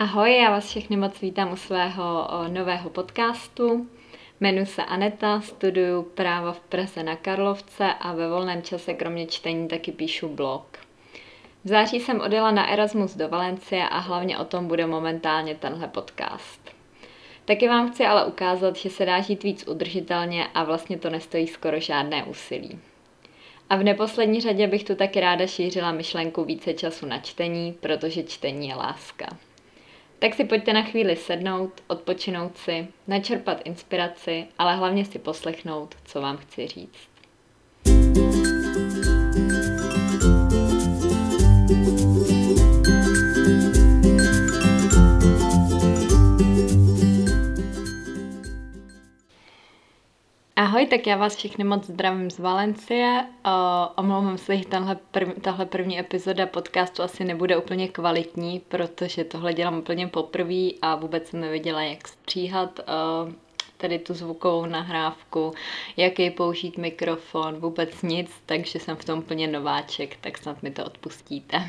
Ahoj, já vás všechny moc vítám u svého nového podcastu. Jmenuji se Aneta, studuju právo v Praze na Karlovce a ve volném čase kromě čtení taky píšu blog. V září jsem odjela na Erasmus do Valencie a hlavně o tom bude momentálně tenhle podcast. Taky vám chci ale ukázat, že se dá žít víc udržitelně a vlastně to nestojí skoro žádné úsilí. A v neposlední řadě bych tu taky ráda šířila myšlenku více času na čtení, protože čtení je láska. Tak si pojďte na chvíli sednout, odpočinout si, načerpat inspiraci, ale hlavně si poslechnout, co vám chci říct. Ahoj, tak já vás všechny moc zdravím z Valencie. Omlouvám se, že tenhle prv, tahle první epizoda podcastu asi nebude úplně kvalitní, protože tohle dělám úplně poprvé a vůbec jsem nevěděla, jak stříhat uh, tady tu zvukovou nahrávku, jaký použít mikrofon, vůbec nic, takže jsem v tom úplně nováček, tak snad mi to odpustíte.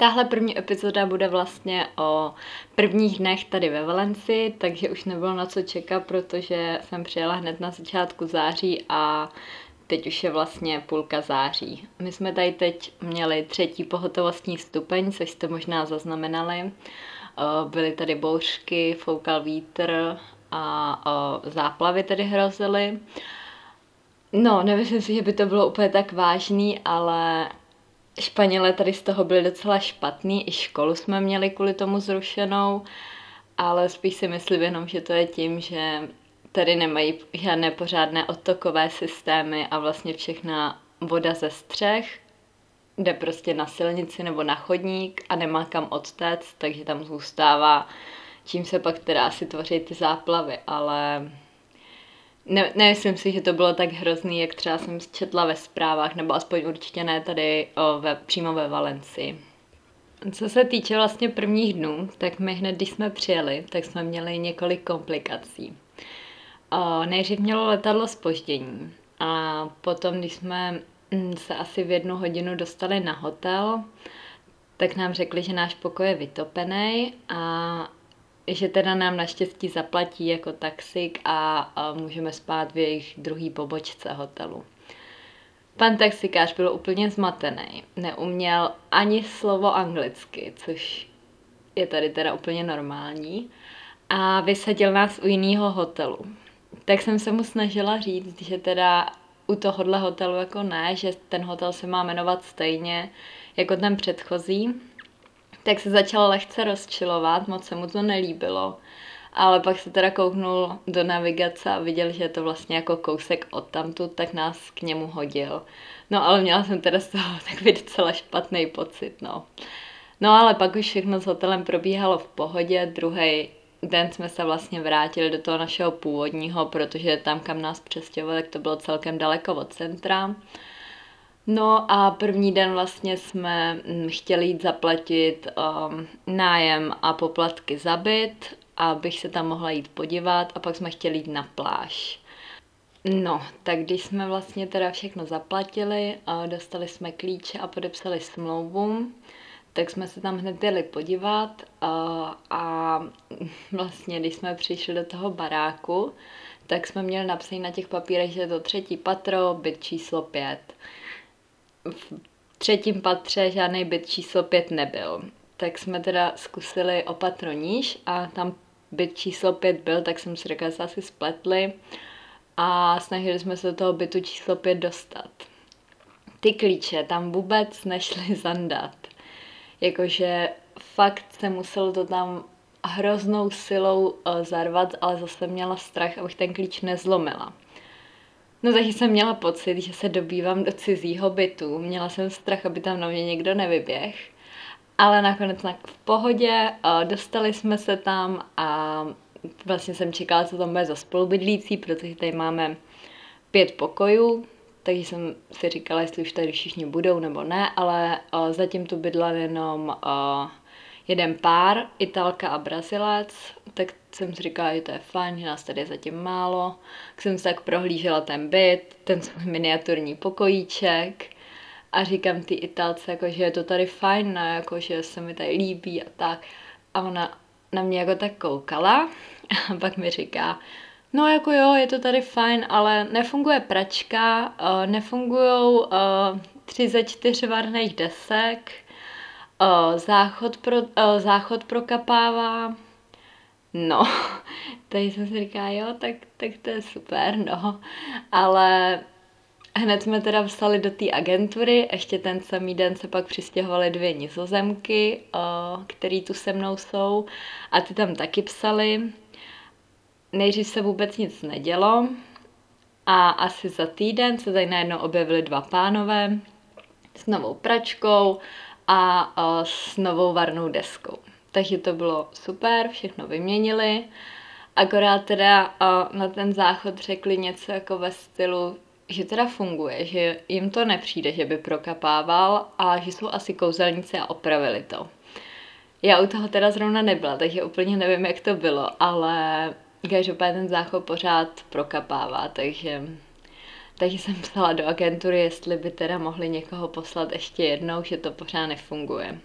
Tahle první epizoda bude vlastně o prvních dnech tady ve Valencii, takže už nebylo na co čekat, protože jsem přijela hned na začátku září a teď už je vlastně půlka září. My jsme tady teď měli třetí pohotovostní stupeň, což jste možná zaznamenali. Byly tady bouřky, foukal vítr a záplavy tady hrozily. No, nemyslím si, že by to bylo úplně tak vážný, ale Španělé tady z toho byli docela špatný, i školu jsme měli kvůli tomu zrušenou, ale spíš si myslím jenom, že to je tím, že tady nemají žádné pořádné odtokové systémy a vlastně všechna voda ze střech jde prostě na silnici nebo na chodník a nemá kam odtéct, takže tam zůstává, čím se pak teda asi tvoří ty záplavy, ale ne, nemyslím si, že to bylo tak hrozný, jak třeba jsem četla ve zprávách, nebo aspoň určitě ne tady o, ve, přímo ve Valencii. Co se týče vlastně prvních dnů, tak my hned, když jsme přijeli, tak jsme měli několik komplikací. O, nejdřív mělo letadlo spoždění a potom, když jsme mm, se asi v jednu hodinu dostali na hotel, tak nám řekli, že náš pokoj je vytopený a že teda nám naštěstí zaplatí jako taxik a, a můžeme spát v jejich druhý pobočce hotelu. Pan taxikář byl úplně zmatený, neuměl ani slovo anglicky, což je tady teda úplně normální, a vysadil nás u jiného hotelu. Tak jsem se mu snažila říct, že teda u tohohle hotelu jako ne, že ten hotel se má jmenovat stejně jako ten předchozí, tak se začal lehce rozčilovat, moc se mu to nelíbilo. Ale pak se teda kouknul do navigace a viděl, že je to vlastně jako kousek od tamtu, tak nás k němu hodil. No ale měla jsem teda z toho takový docela špatný pocit, no. No ale pak už všechno s hotelem probíhalo v pohodě, druhý den jsme se vlastně vrátili do toho našeho původního, protože tam, kam nás přestěhovali, tak to bylo celkem daleko od centra. No a první den vlastně jsme mm, chtěli jít zaplatit um, nájem a poplatky za byt, abych se tam mohla jít podívat a pak jsme chtěli jít na pláž. No, tak když jsme vlastně teda všechno zaplatili, a dostali jsme klíče a podepsali smlouvu, tak jsme se tam hned jeli podívat a, a vlastně když jsme přišli do toho baráku, tak jsme měli napsané na těch papírech, že je to třetí patro, byt číslo pět v třetím patře žádný byt číslo pět nebyl. Tak jsme teda zkusili o patro níž a tam byt číslo pět byl, tak jsem si řekla, že se asi spletli a snažili jsme se do toho bytu číslo pět dostat. Ty klíče tam vůbec nešly zandat. Jakože fakt se muselo to tam hroznou silou uh, zarvat, ale zase měla strach, abych ten klíč nezlomila. No takže jsem měla pocit, že se dobývám do cizího bytu. Měla jsem strach, aby tam na mě někdo nevyběh. Ale nakonec v pohodě, dostali jsme se tam a vlastně jsem čekala, co tam bude za spolubydlící, protože tady máme pět pokojů, takže jsem si říkala, jestli už tady všichni budou nebo ne, ale zatím tu bydlel jenom jeden pár, Italka a Brazilec, tak jsem si říkala, že to je fajn, že nás tady je zatím málo. Tak jsem se tak prohlížela ten byt, ten svůj miniaturní pokojíček a říkám ty Italce, jako, že je to tady fajn, no, jako, že se mi tady líbí a tak. a ona na mě jako tak koukala a pak mi říká, no jako jo, je to tady fajn, ale nefunguje pračka, uh, nefungují uh, tři ze čtyř varných desek, uh, záchod, pro, záchod prokapává, no, tady jsem si říká, jo, tak, tak to je super, no, ale Hned jsme teda vstali do té agentury, ještě ten samý den se pak přistěhovaly dvě nizozemky, které tu se mnou jsou a ty tam taky psali. Nejdřív se vůbec nic nedělo a asi za týden se tady najednou objevili dva pánové s novou pračkou a s novou varnou deskou. Takže to bylo super, všechno vyměnili. Akorát teda na ten záchod řekli něco jako ve stylu, že teda funguje, že jim to nepřijde, že by prokapával a že jsou asi kouzelníci a opravili to. Já u toho teda zrovna nebyla, takže úplně nevím, jak to bylo, ale každopádně ten záchod pořád prokapává, takže, takže jsem psala do agentury, jestli by teda mohli někoho poslat ještě jednou, že to pořád nefunguje.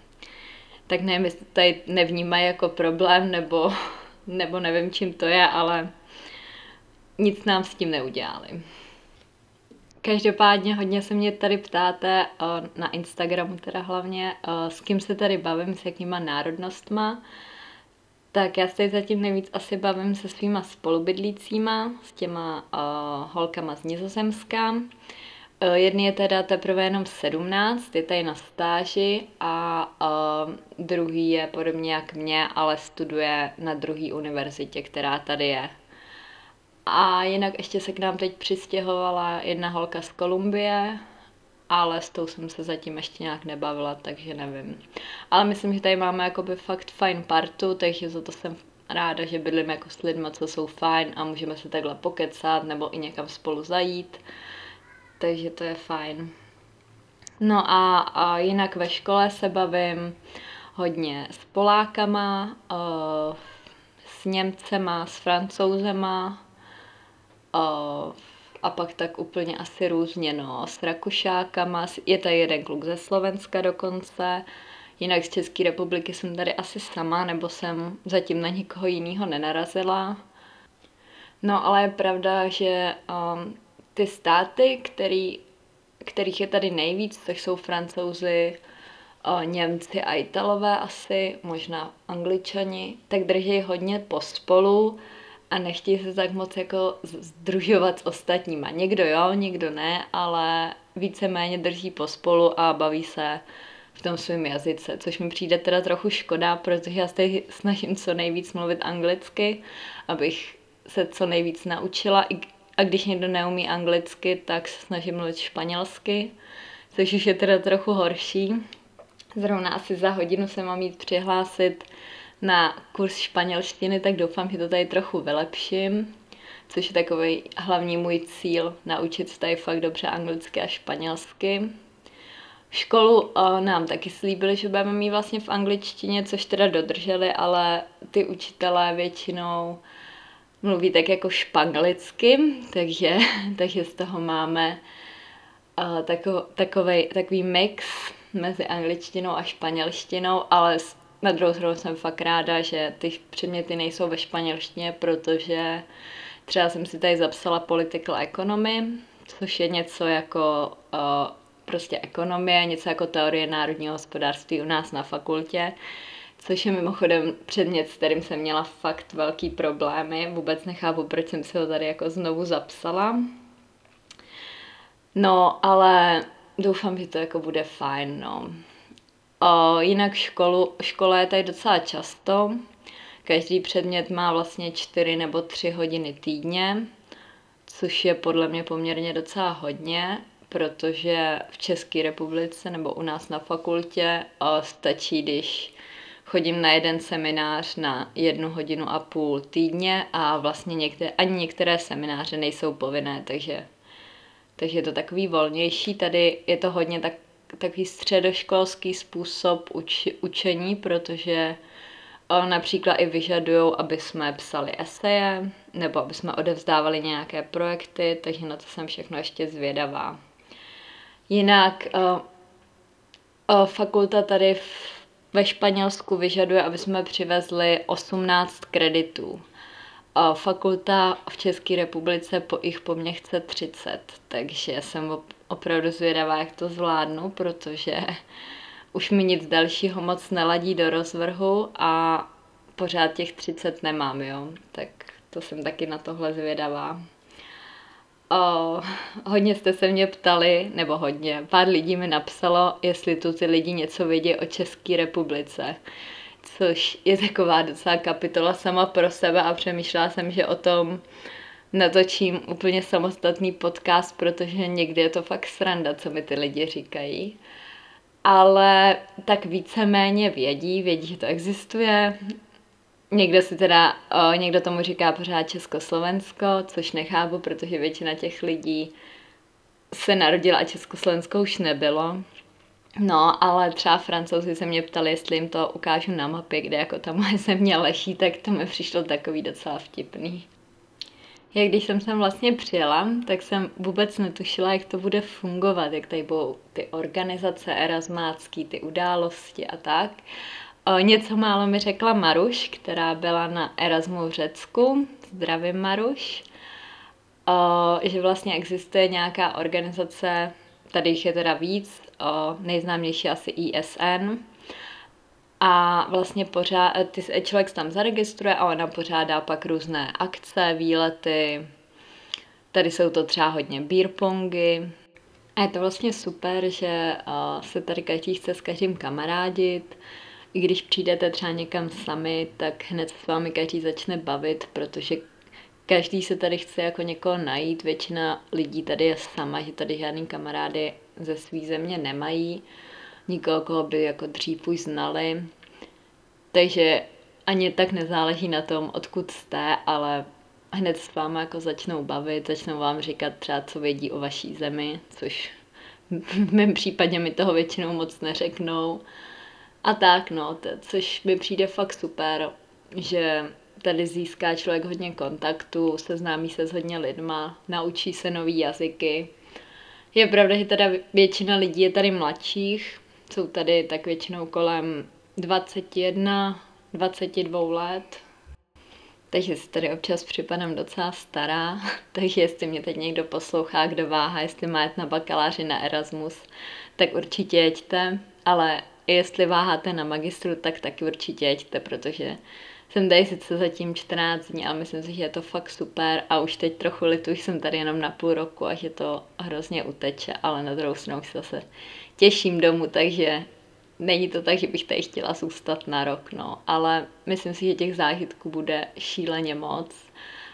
Tak nevím, jestli to tady nevnímají jako problém, nebo, nebo nevím, čím to je, ale nic nám s tím neudělali. Každopádně hodně se mě tady ptáte na Instagramu teda hlavně, s kým se tady bavím, s jakýma národnostma. Tak já se tady zatím nejvíc asi bavím se svýma spolubydlícíma, s těma uh, holkama z Nizozemska. Uh, jedný je teda teprve jenom 17, je tady na stáži a uh, druhý je podobně jak mě, ale studuje na druhé univerzitě, která tady je a jinak ještě se k nám teď přistěhovala jedna holka z Kolumbie, ale s tou jsem se zatím ještě nějak nebavila, takže nevím. Ale myslím, že tady máme jakoby fakt fajn partu, takže za to jsem ráda, že bydlím jako s lidmi, co jsou fajn a můžeme se takhle pokecat nebo i někam spolu zajít. Takže to je fajn. No a, a jinak ve škole se bavím hodně s Polákama, uh, s Němcema, s Francouzema, a, a pak tak úplně asi různě, no, s Rakušákama, je tady jeden kluk ze Slovenska dokonce, jinak z České republiky jsem tady asi sama, nebo jsem zatím na nikoho jiného nenarazila. No ale je pravda, že um, ty státy, který, kterých je tady nejvíc, což jsou francouzi, Němci a Italové asi, možná Angličani, tak drží hodně pospolu a nechtějí se tak moc jako združovat s ostatníma. Někdo jo, někdo ne, ale víceméně drží pospolu a baví se v tom svém jazyce, což mi přijde teda trochu škoda, protože já se snažím co nejvíc mluvit anglicky, abych se co nejvíc naučila. A když někdo neumí anglicky, tak se snažím mluvit španělsky, což už je teda trochu horší. Zrovna asi za hodinu se mám jít přihlásit na kurz španělštiny, tak doufám, že to tady trochu vylepším, což je takový hlavní můj cíl, naučit se tady fakt dobře anglicky a španělsky. Školu uh, nám taky slíbili, že budeme mít vlastně v angličtině, což teda dodrželi, ale ty učitelé většinou mluví tak jako španělicky, takže, takže z toho máme uh, tako, takovej, takový mix mezi angličtinou a španělštinou, ale na druhou stranu jsem fakt ráda, že ty předměty nejsou ve španělštině, protože třeba jsem si tady zapsala political economy, což je něco jako uh, prostě ekonomie, něco jako teorie národního hospodářství u nás na fakultě, což je mimochodem předmět, s kterým jsem měla fakt velký problémy. Vůbec nechápu, proč jsem si ho tady jako znovu zapsala. No, ale doufám, že to jako bude fajn, no. O, jinak školu, škola je tady docela často. Každý předmět má vlastně čtyři nebo tři hodiny týdně, což je podle mě poměrně docela hodně, protože v České republice nebo u nás na fakultě o, stačí, když chodím na jeden seminář na jednu hodinu a půl týdně a vlastně některé, ani některé semináře nejsou povinné, takže, takže je to takový volnější. Tady je to hodně tak takový středoškolský způsob uč, učení, protože o, například i vyžadují, aby jsme psali eseje, nebo aby jsme odevzdávali nějaké projekty, takže na to jsem všechno ještě zvědavá. Jinak o, o, fakulta tady v ve Španělsku vyžaduje, aby jsme přivezli 18 kreditů. Fakulta v České republice po jich po mně chce 30, takže jsem opravdu zvědavá, jak to zvládnu, protože už mi nic dalšího moc neladí do rozvrhu a pořád těch 30 nemám, jo. Tak to jsem taky na tohle zvědavá. O, hodně jste se mě ptali, nebo hodně, pár lidí mi napsalo, jestli tu ty lidi něco vědí o České republice což je taková docela kapitola sama pro sebe a přemýšlela jsem, že o tom natočím úplně samostatný podcast, protože někdy je to fakt sranda, co mi ty lidi říkají. Ale tak víceméně vědí, vědí, že to existuje. Někdo si teda, o, někdo tomu říká pořád Československo, což nechápu, protože většina těch lidí se narodila a Československo už nebylo. No, ale třeba francouzi se mě ptali, jestli jim to ukážu na mapě, kde jako ta moje země leží, tak to mi přišlo takový docela vtipný. Jak když jsem sem vlastně přijela, tak jsem vůbec netušila, jak to bude fungovat, jak tady budou ty organizace erasmácký, ty události a tak. Něco málo mi řekla Maruš, která byla na Erasmu v Řecku. Zdravím Maruš. Že vlastně existuje nějaká organizace, tady jich je teda víc, nejznámější asi ISN. A vlastně pořád, ty, člověk se tam zaregistruje a ona pořádá pak různé akce, výlety. Tady jsou to třeba hodně beerpongy. A je to vlastně super, že se tady každý chce s každým kamarádit. I když přijdete třeba někam sami, tak hned s vámi každý začne bavit, protože každý se tady chce jako někoho najít. Většina lidí tady je sama, že tady žádný kamarády ze své země nemají, nikoho, koho by jako dřív už znali. Takže ani tak nezáleží na tom, odkud jste, ale hned s váma jako začnou bavit, začnou vám říkat třeba, co vědí o vaší zemi, což v mém případě mi toho většinou moc neřeknou. A tak, no, což mi přijde fakt super, že tady získá člověk hodně kontaktu, seznámí se s hodně lidma, naučí se nový jazyky. Je pravda, že teda většina lidí je tady mladších, jsou tady tak většinou kolem 21, 22 let, takže si tady občas připadám docela stará, takže jestli mě teď někdo poslouchá, kdo váha, jestli má jet na bakaláři na Erasmus, tak určitě jeďte, ale jestli váháte na magistru, tak taky určitě jeďte, protože jsem tady sice zatím 14 dní, ale myslím si, že je to fakt super a už teď trochu lituji, jsem tady jenom na půl roku a že to hrozně uteče, ale na druhou stranu se zase těším domů, takže není to tak, že bych tady chtěla zůstat na rok, no, ale myslím si, že těch zážitků bude šíleně moc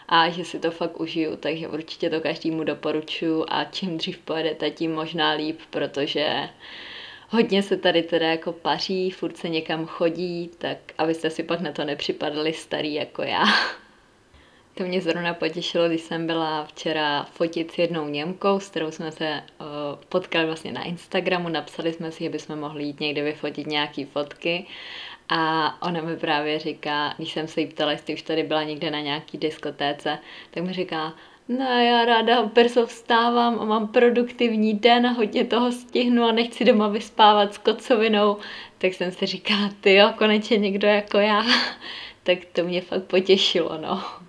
a že si to fakt užiju, takže určitě to každému doporučuji a čím dřív pojedete, tím možná líp, protože hodně se tady teda jako paří, furt se někam chodí, tak abyste si pak na to nepřipadali starý jako já. To mě zrovna potěšilo, když jsem byla včera fotit s jednou Němkou, s kterou jsme se uh, potkali vlastně na Instagramu, napsali jsme si, že bychom mohli jít někde vyfotit nějaký fotky a ona mi právě říká, když jsem se jí ptala, jestli už tady byla někde na nějaký diskotéce, tak mi říká, ne, já ráda brzo vstávám a mám produktivní den a hodně toho stihnu a nechci doma vyspávat s kocovinou. Tak jsem si říkala, ty jo, konečně někdo jako já. tak to mě fakt potěšilo, no.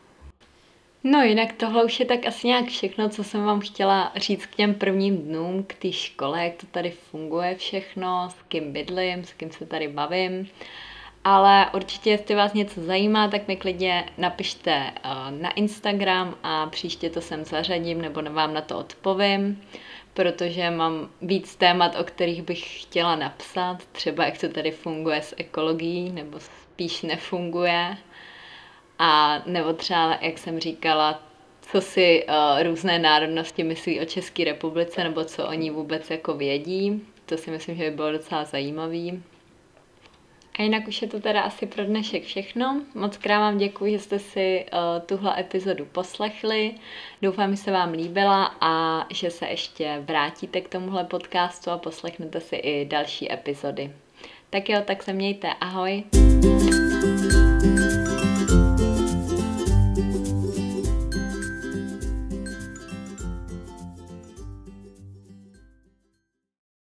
No jinak tohle už je tak asi nějak všechno, co jsem vám chtěla říct k těm prvním dnům, k té škole, jak to tady funguje všechno, s kým bydlím, s kým se tady bavím. Ale určitě, jestli vás něco zajímá, tak mi klidně napište eh, na Instagram a příště to sem zařadím nebo vám na to odpovím, protože mám víc témat, o kterých bych chtěla napsat, třeba jak to tady funguje s ekologií, nebo spíš nefunguje. A nebo třeba, jak jsem říkala, co si uh, různé národnosti myslí o České republice, nebo co oni vůbec jako vědí. To si myslím, že by bylo docela zajímavý. A jinak už je to teda asi pro dnešek všechno. Moc krát vám děkuji, že jste si uh, tuhle epizodu poslechli. Doufám, že se vám líbila a že se ještě vrátíte k tomuhle podcastu a poslechnete si i další epizody. Tak jo, tak se mějte. Ahoj. thank you